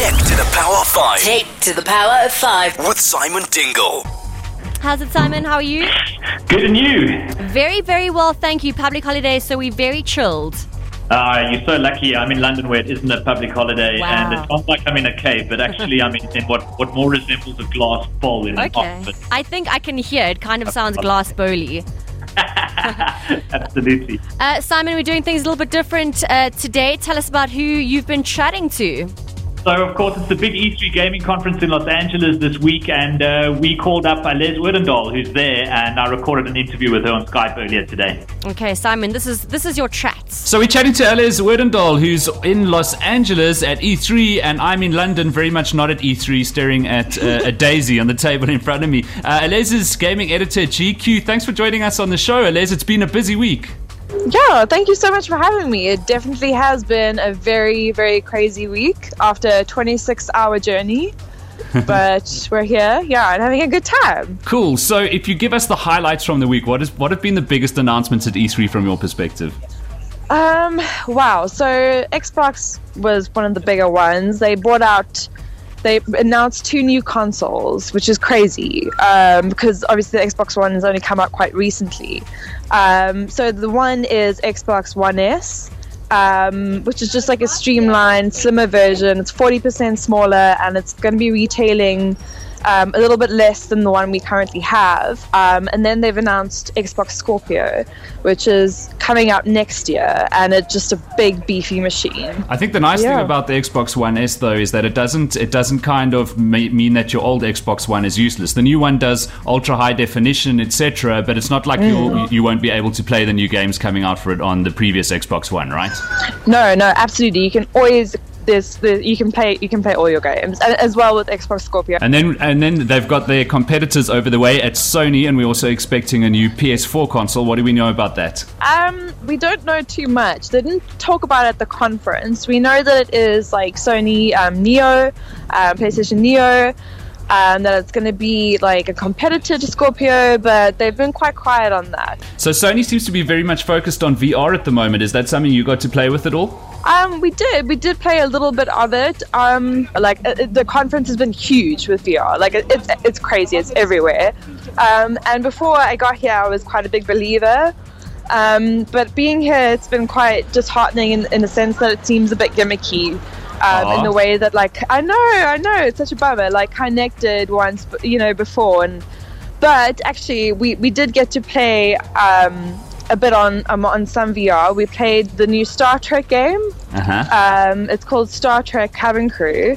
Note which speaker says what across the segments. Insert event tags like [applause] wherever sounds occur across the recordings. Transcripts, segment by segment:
Speaker 1: Tech to the Power of 5
Speaker 2: Take to the power of five.
Speaker 1: with Simon Dingle.
Speaker 3: How's it, Simon? How are you?
Speaker 4: Good and you?
Speaker 3: Very, very well, thank you. Public holiday, so we're very chilled.
Speaker 4: Uh, you're so lucky. I'm in London where it isn't a public holiday,
Speaker 3: Wow.
Speaker 4: and it's not like I'm in a cave, but actually I'm in, in what, what more resembles a glass bowl in an
Speaker 3: Okay.
Speaker 4: office.
Speaker 3: I think I can hear it. Kind of sounds glass bowly. [laughs] [laughs]
Speaker 4: Absolutely.
Speaker 3: Uh, Simon, we're doing things a little bit different uh, today. Tell us about who you've been chatting to.
Speaker 4: So, of course, it's the big E3 gaming conference in Los Angeles this week, and uh, we called up uh, Les Odendaal, who's there, and I recorded an interview with her on Skype earlier today.
Speaker 3: Okay, Simon, this is this is your chat.
Speaker 5: So we're chatting to Alez Odendaal, who's in Los Angeles at E3, and I'm in London, very much not at E3, staring at uh, a [laughs] daisy on the table in front of me. Uh, Alez is gaming editor at GQ. Thanks for joining us on the show, Alice. It's been a busy week.
Speaker 6: Yeah, thank you so much for having me. It definitely has been a very, very crazy week after a 26 hour journey. [laughs] but we're here, yeah, and having a good time.
Speaker 5: Cool. So if you give us the highlights from the week, what is what have been the biggest announcements at E3 from your perspective?
Speaker 6: Um, wow. So Xbox was one of the bigger ones. They brought out, they announced two new consoles, which is crazy um, because obviously the Xbox One has only come out quite recently. Um, so the one is Xbox One S. Um, which is just like a streamlined, slimmer version. It's 40% smaller and it's going to be retailing um, a little bit less than the one we currently have. Um, and then they've announced Xbox Scorpio, which is coming out next year, and it's just a big beefy machine.
Speaker 5: I think the nice
Speaker 6: Yeah.
Speaker 5: thing about the Xbox One S though is that it doesn't it doesn't kind of mean that your old Xbox One is useless. The new one does ultra high definition, etc. But it's not like you'll, you won't be able to play the new games coming out for it on the previous Xbox One, right?
Speaker 6: No, no, absolutely. You can always there's the you can play you can play all your games as well with Xbox Scorpio.
Speaker 5: And then and then they've got their competitors over the way at Sony, and we're also expecting a new PS4 console. What do we know about that?
Speaker 6: Um, we don't know too much. They didn't talk about it at the conference. We know that it is like Sony um, Neo, um, PlayStation Neo, um, that it's going to be like a competitor to Scorpio, but they've been quite quiet on that.
Speaker 5: So Sony seems to be very much focused on VR at the moment. Is that something you got to play with at all?
Speaker 6: Um, we did. We did play a little bit of it. Um, like uh, the conference has been huge with VR. Like it, it's it's crazy. It's everywhere. Um, and before I got here, I was quite a big believer. Um, but being here, it's been quite disheartening in, in the sense that it seems a bit gimmicky. Um, in the way that, like, I know, I know, it's such a bummer. Like, connected once, you know, before, and but actually, we, we did get to play um, a bit on um, on some VR. We played the new Star Trek game.
Speaker 5: Uh huh.
Speaker 6: Um, it's called Star Trek Cabin Crew,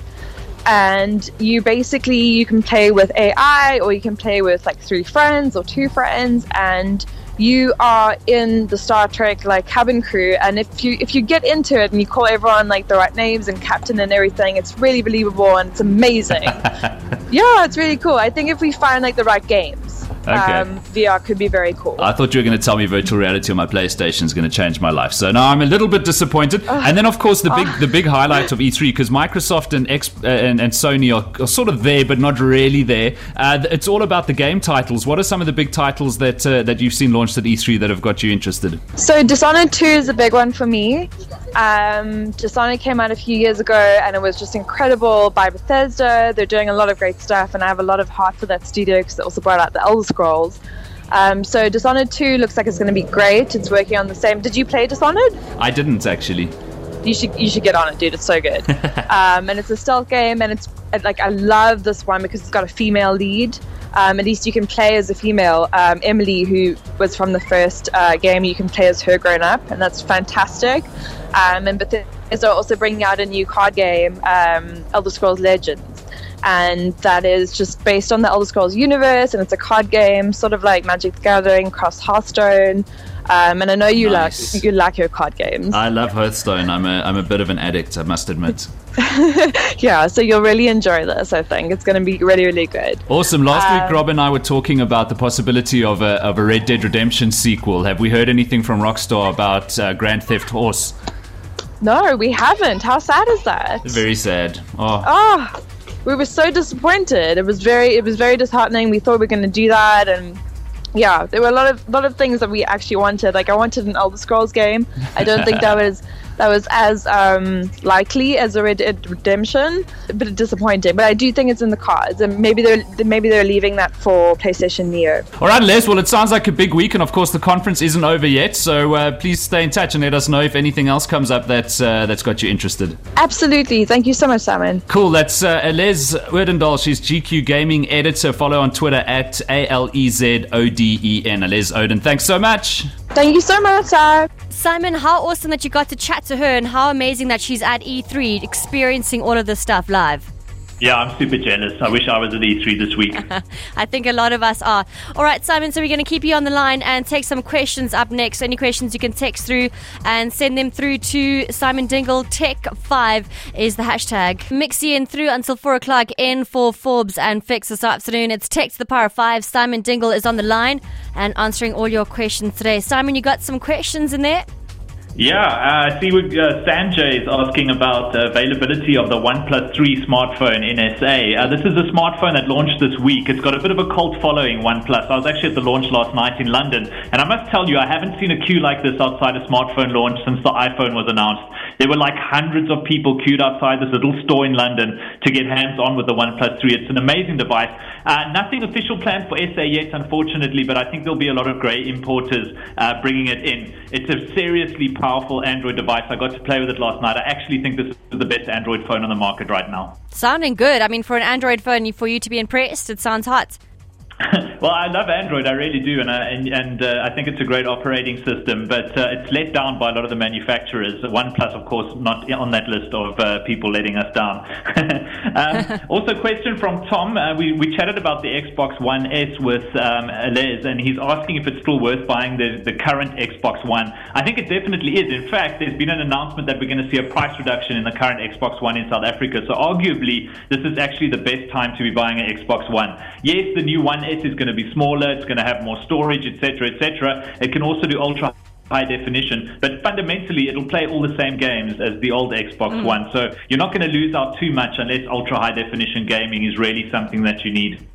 Speaker 6: and you basically you can play with AI or you can play with like three friends or two friends, and you are in the Star Trek like cabin crew. And if you if you get into it and you call everyone like the right names and captain and everything, it's really believable and it's amazing. [laughs] yeah, it's really cool. I think if we find like the right games,
Speaker 5: Okay.
Speaker 6: um, VR could be very cool.
Speaker 5: I thought you were going to tell me virtual reality on my PlayStation is going to change my life. So now I'm a little bit disappointed. and then, of course, the big the big highlight of E3 because Microsoft and, X, uh, and and Sony are, are sort of there, but not really there. Uh, it's all about the game titles. What are some of the big titles that uh, that you've seen launched at E3 that have got you interested?
Speaker 6: So Dishonored 2 is a big one for me. Um, Dishonored came out a few years ago and it was just incredible by Bethesda. They're doing a lot of great stuff and I have a lot of heart for that studio because they also brought out the Elder Scrolls. Um, so Dishonored 2 looks like it's going to be great. It's working on the same. Did you play Dishonored?
Speaker 5: I didn't actually.
Speaker 6: You should you should get on it, dude. It's so good. [laughs] um, and it's a stealth game, and it's like I love this one because it's got a female lead. Um, at least you can play as a female. Um, Emily, who was from the first uh, game, you can play as her grown up, and that's fantastic. Um, and Bethesda are also bringing out a new card game, um, Elder Scrolls Legends. And that is just based on the Elder Scrolls universe, and it's a card game, sort of like Magic the Gathering, cross Hearthstone. Um, and I know you
Speaker 5: Nice.
Speaker 6: like you like your card games.
Speaker 5: I love Hearthstone. I'm a I'm a bit of an addict. I must admit. [laughs]
Speaker 6: Yeah, so you'll really enjoy this. I think it's going to be really, really good.
Speaker 5: Awesome. Last week,
Speaker 6: Um,
Speaker 5: Rob and I were talking about the possibility of a of a Red Dead Redemption sequel. Have we heard anything from Rockstar about uh, Grand Theft Horse?
Speaker 6: No, we haven't. How sad is that?
Speaker 5: Very sad. Oh,
Speaker 6: Oh, we were so disappointed. It was very, it was very disheartening. We thought we were going to do that, and yeah, there were a lot of lot of things that we actually wanted. Like I wanted an Elder Scrolls game. I don't think that [laughs] was that was as um, likely as a Red Dead Redemption. A bit disappointing, but I do think it's in the cards, and maybe they're maybe they're leaving that for PlayStation Neo.
Speaker 5: All right, Les. Well, it sounds like a big week, and of course, the conference isn't over yet. So uh, please stay in touch and let us know if anything else comes up that's uh, that's got you interested.
Speaker 6: Absolutely. Thank you so much, Simon.
Speaker 5: Cool. That's uh, Les Odendaal. She's GQ Gaming editor. Follow on Twitter at A L E Z O D E N. Les Oden. Thanks so much.
Speaker 6: Thank you so much, Simon.
Speaker 3: Simon, how awesome that you got to chat to her and how amazing that she's at E3 experiencing all of this stuff live.
Speaker 4: Yeah, I'm super jealous. I wish I was at E3 this week. [laughs]
Speaker 3: I think a lot of us are. All right, Simon, so we're going to keep you on the line and take some questions up next. Any questions you can text through and send them through to Simon Dingle. Tech5 is the hashtag. Mix in through until 4 o'clock in for Forbes and Fix this afternoon. It's Tech to the Power of 5. Simon Dingle is on the line and answering all your questions today. Simon, you got some questions in there?
Speaker 4: Yeah, uh, I see we, uh, Sanjay is asking about the availability of the OnePlus 3 smartphone in SA. Uh, this is a smartphone that launched this week. It's got a bit of a cult following, OnePlus. I was actually at the launch last night in London, and I must tell you, I haven't seen a queue like this outside a smartphone launch since the iPhone was announced. There were like hundreds of people queued outside this little store in London to get hands on with the OnePlus 3. It's an amazing device. Uh, nothing official planned for SA yet, unfortunately, but I think there'll be a lot of grey importers uh, bringing it in. It's a seriously powerful Android device. I got to play with it last night. I actually think this is the best Android phone on the market right now.
Speaker 3: Sounding good. I mean, for an Android phone, for you to be impressed, it sounds hot. [laughs]
Speaker 4: well, I love Android, I really do, and I, and, and uh, I think it's a great operating system. But uh, it's let down by a lot of the manufacturers. OnePlus, of course, not on that list of uh, people letting us down. [laughs] um, [laughs] also, question from Tom. Uh, we we chatted about the Xbox One S with um, Les, and he's asking if it's still worth buying the the current Xbox One. I think it definitely is. In fact, there's been an announcement that we're going to see a price reduction in the current Xbox One in South Africa. So, arguably, this is actually the best time to be buying an Xbox One. Yes, the new One S is going to be smaller, it's going to have more storage, etc., etc. It can also do ultra high definition, but fundamentally it'll play all the same games as the old Xbox mm. One. So you're not going to lose out too much unless ultra high definition gaming is really something that you need.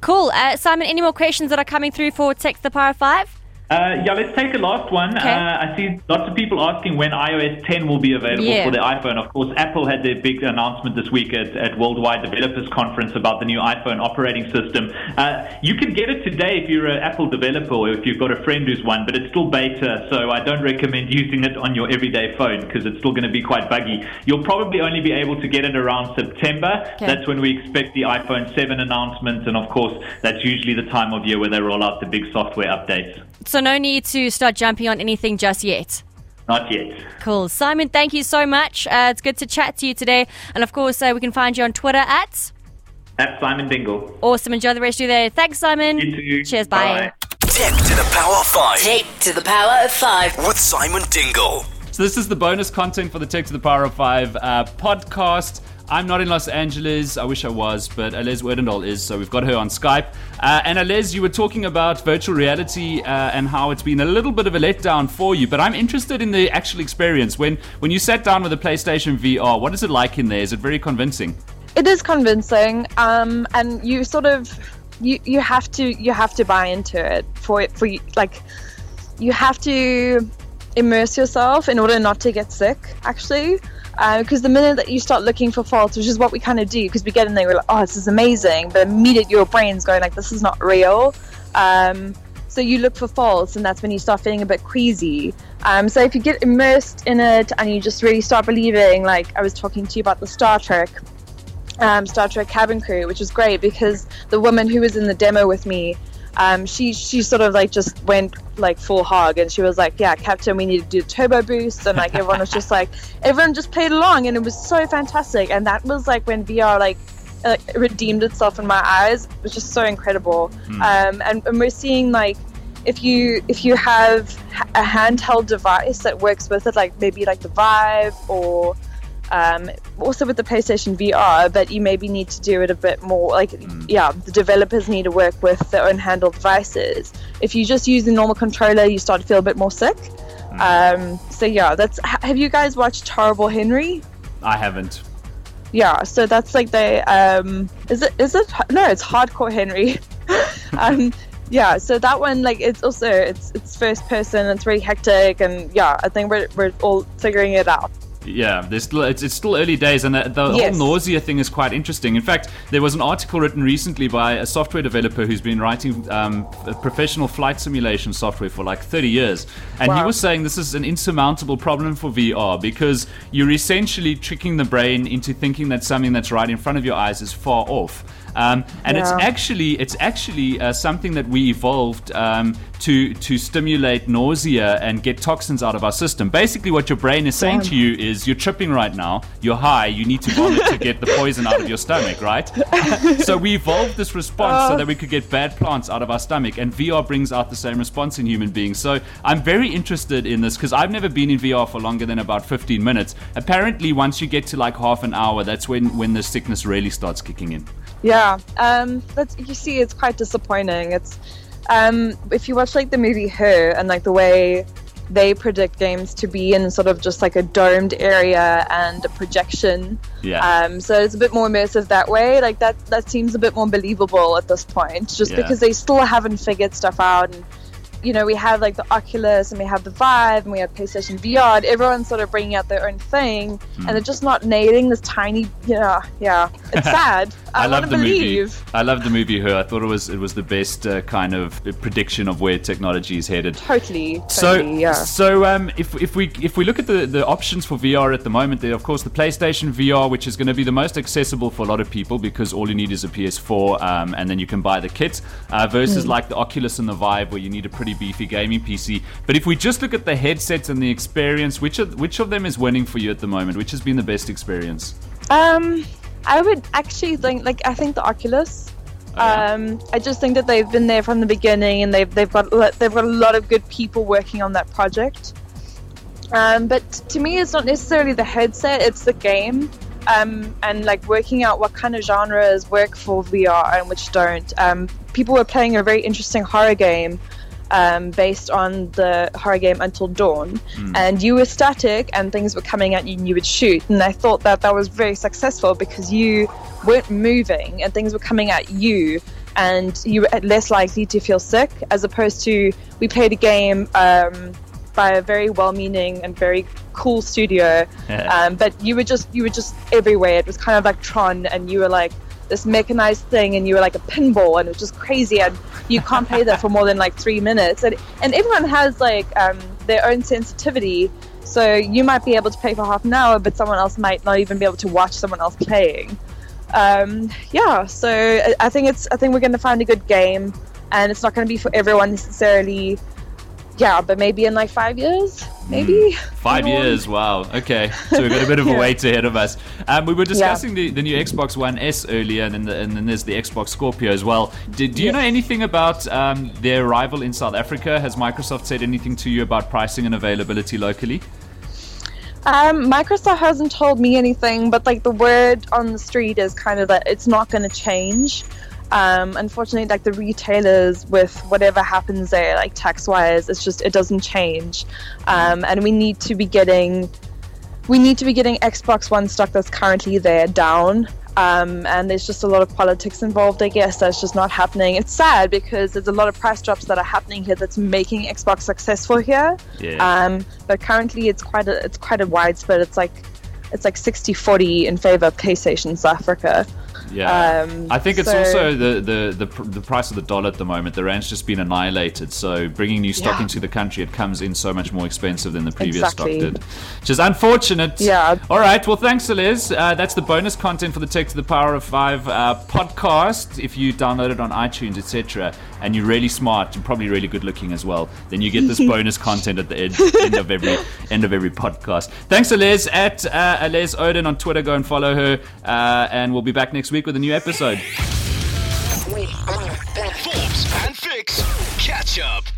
Speaker 3: Cool. Uh, Simon, any more questions that are coming through for Tech the Power 5?
Speaker 4: Uh, yeah, let's take a last one.
Speaker 3: Okay.
Speaker 4: Uh, I see lots of people asking when iOS 10 will be available
Speaker 3: Yeah.
Speaker 4: for the iPhone. Of course, Apple had their big announcement this week at, at Worldwide Developers Conference about the new iPhone operating system. Uh, you can get it today if you're an Apple developer or if you've got a friend who's one, but it's still beta, so I don't recommend using it on your everyday phone because it's still going to be quite buggy. You'll probably only be able to get it around September.
Speaker 3: Okay.
Speaker 4: That's when we expect the iPhone 7 announcement, and of course, that's usually the time of year where they roll out the big software updates.
Speaker 3: So, no need to start jumping on anything just yet.
Speaker 4: Not yet.
Speaker 3: Cool. Simon, thank you so much. Uh, it's good to chat to you today. And of course, uh, we can find you on Twitter at
Speaker 4: At Simon Dingle.
Speaker 3: Awesome. Enjoy the rest of your day. Thanks, Simon.
Speaker 4: You too.
Speaker 3: Cheers. Bye.
Speaker 1: Tech to the Power of 5
Speaker 2: Tech to the power of five.
Speaker 1: with Simon Dingle.
Speaker 5: So this is the bonus content for the Tech to the Power of Five uh, podcast. I'm not in Los Angeles. I wish I was, but Alez Odendaal is, so we've got her on Skype. Uh, and Alez, you were talking about virtual reality uh, and how it's been a little bit of a letdown for you. But I'm interested in the actual experience. When when you sat down with the PlayStation VR, what is it like in there? Is it very convincing?
Speaker 6: It is convincing, um, and you sort of you you have to you have to buy into it for it for like you have to immerse yourself in order not to get sick. Actually, because the minute that you start looking for faults, which is what we kind of do, because we get in there, we're like, oh, this is amazing, but immediately your brain's going like, this is not real. Um, so you look for faults, and that's when you start feeling a bit queasy. Um, so if you get immersed in it and you just really start believing, like I was talking to you about the Star Trek, um, Star Trek cabin crew, which was great because the woman who was in the demo with me, um, she she sort of like just went like full hog, and she was like, "Yeah, Captain, we need to do turbo boost," and like everyone was just like, [laughs] everyone just played along, and it was so fantastic. And that was like when VR like uh, redeemed itself in my eyes. It was just so incredible. Um, and, and we're seeing like if you if you have a handheld device that works with it, like maybe like the Vive or um, also with the PlayStation VR, but you maybe need to do it a bit more. Like, yeah, the developers need to work with their own handheld devices. If you just use the normal controller, you start to feel a bit more sick. Um, so yeah, that's. Have you guys watched Horrible Henry?
Speaker 5: I haven't.
Speaker 6: Yeah, so that's like the um, is it is it no, it's Hardcore Henry. [laughs] um, yeah, so that one like it's also it's it's first person. It's really hectic, and yeah, I think we're we're all figuring it out.
Speaker 5: Yeah, there's still, it's, it's still early days, and the, the
Speaker 6: Yes.
Speaker 5: whole nausea thing is quite interesting. In fact, there was an article written recently by a software developer who's been writing um, professional flight simulation software for like 30 years, and he was saying this is an insurmountable problem for VR because you're essentially tricking the brain into thinking that something that's right in front of your eyes is far off. Um, and it's actually it's actually uh, something that we evolved um, to to stimulate nausea and get toxins out of our system. Basically, what your brain is saying to you is you're tripping right now, you're high, you need to vomit to get the poison out of your stomach, right? [laughs] so we evolved this response so that we could get bad plants out of our stomach, and VR brings out the same response in human beings. So I'm very interested in this because I've never been in VR for longer than about 15 minutes. Apparently, once you get to like half an hour, that's when when the sickness really starts kicking in.
Speaker 6: Yeah, um, that's you see, it's quite disappointing. It's um, if you watch like the movie Her and like the way they predict games to be in sort of just like a domed area and a projection.
Speaker 5: Yeah.
Speaker 6: Um, so it's a bit more immersive that way. Like that, that seems a bit more believable at this point, just
Speaker 5: Yeah.
Speaker 6: because they still haven't figured stuff out. And you know, we have like the Oculus and we have the Vive and we have PlayStation VR. And everyone's sort of bringing out their own thing,
Speaker 5: Hmm.
Speaker 6: and they're just not nailing this tiny. Yeah, yeah. It's [laughs] sad. I,
Speaker 5: love the
Speaker 6: to
Speaker 5: movie. I love the movie Her. I thought it was it was the best uh, kind of prediction of where technology is headed.
Speaker 6: Totally.
Speaker 5: So,
Speaker 6: totally, yeah.
Speaker 5: so um, if, if we if we look at the, the options for VR at the moment, there of course the PlayStation VR, which is going to be the most accessible for a lot of people because all you need is a PS4, um, and then you can buy the kit. Uh, versus like the Oculus and the Vive, where you need a pretty beefy gaming PC. But if we just look at the headsets and the experience, which of which of them is winning for you at the moment? Which has been the best experience?
Speaker 6: Um, I would actually think, like, I think the Oculus.
Speaker 5: Oh, yeah.
Speaker 6: Um, I just think that they've been there from the beginning, and they've they've got they've got a lot of good people working on that project. Um, but to me, it's not necessarily the headset; it's the game, um, and like working out what kind of genres work for VR and which don't. Um, people were playing a very interesting horror game um, based on the horror game Until Dawn, and you were static and things were coming at you and you would shoot. And I thought that that was very successful because you weren't moving and things were coming at you, and you were less likely to feel sick. As opposed to we played a game. Um, by a very well-meaning and very cool studio,
Speaker 5: Yeah.
Speaker 6: um, but you were just you were just everywhere. It was kind of like Tron, and you were like this mechanized thing, and you were like a pinball, and it was just crazy. And you can't play that for more than like three minutes. And and everyone has like um, their own sensitivity. So you might be able to play for half an hour, but someone else might not even be able to watch someone else playing. Um, yeah, so I- think it's I think we're going to find a good game, and it's not going to be for everyone necessarily. Yeah, but maybe in like five years, maybe [laughs]
Speaker 5: Five
Speaker 6: Hold on.
Speaker 5: years, wow. Okay, so we've got a bit of a [laughs]
Speaker 6: Yeah.
Speaker 5: wait ahead of us. Um, we were discussing the, the new Xbox One S earlier, and then, the, and then there's the Xbox Scorpio as well. Did, do you know anything about um, their arrival in South Africa? Has Microsoft said anything to you about pricing and availability locally?
Speaker 6: Um, Microsoft hasn't told me anything, but like the word on the street is kind of that it's not going to change. Um, unfortunately, like the retailers, with whatever happens there, like tax wise, it's just it doesn't change, um, and we need to be getting we need to be getting Xbox One stock that's currently there down. Um, and there's just a lot of politics involved, I guess. That's just not happening. It's sad because there's a lot of price drops that are happening here that's making Xbox successful here.
Speaker 5: Yeah.
Speaker 6: Um, but currently, it's quite a it's quite a widespread. It's like it's like 60-40 in favor of PlayStation South Africa.
Speaker 5: Yeah,
Speaker 6: Um,
Speaker 5: I think it's
Speaker 6: so-
Speaker 5: also the, the, the, the price of the dollar at the moment. The rand's just been annihilated. So bringing new stock
Speaker 6: Yeah.
Speaker 5: into the country, it comes in so much more expensive than the previous
Speaker 6: Exactly.
Speaker 5: stock did, which is unfortunate.
Speaker 6: Yeah.
Speaker 5: All right. Well, thanks, Liz. Uh, that's the bonus content for the Tech to the Power of Five uh, podcast. If you download it on iTunes, etc., and you're really smart and probably really good looking as well, then you get this [laughs] bonus content at the end, end of every end of every podcast. Thanks, Liz at uh, Les Oden on Twitter. Go and follow her, uh, and we'll be back next week with a new episode.
Speaker 1: Forbes and Fix. Catch up.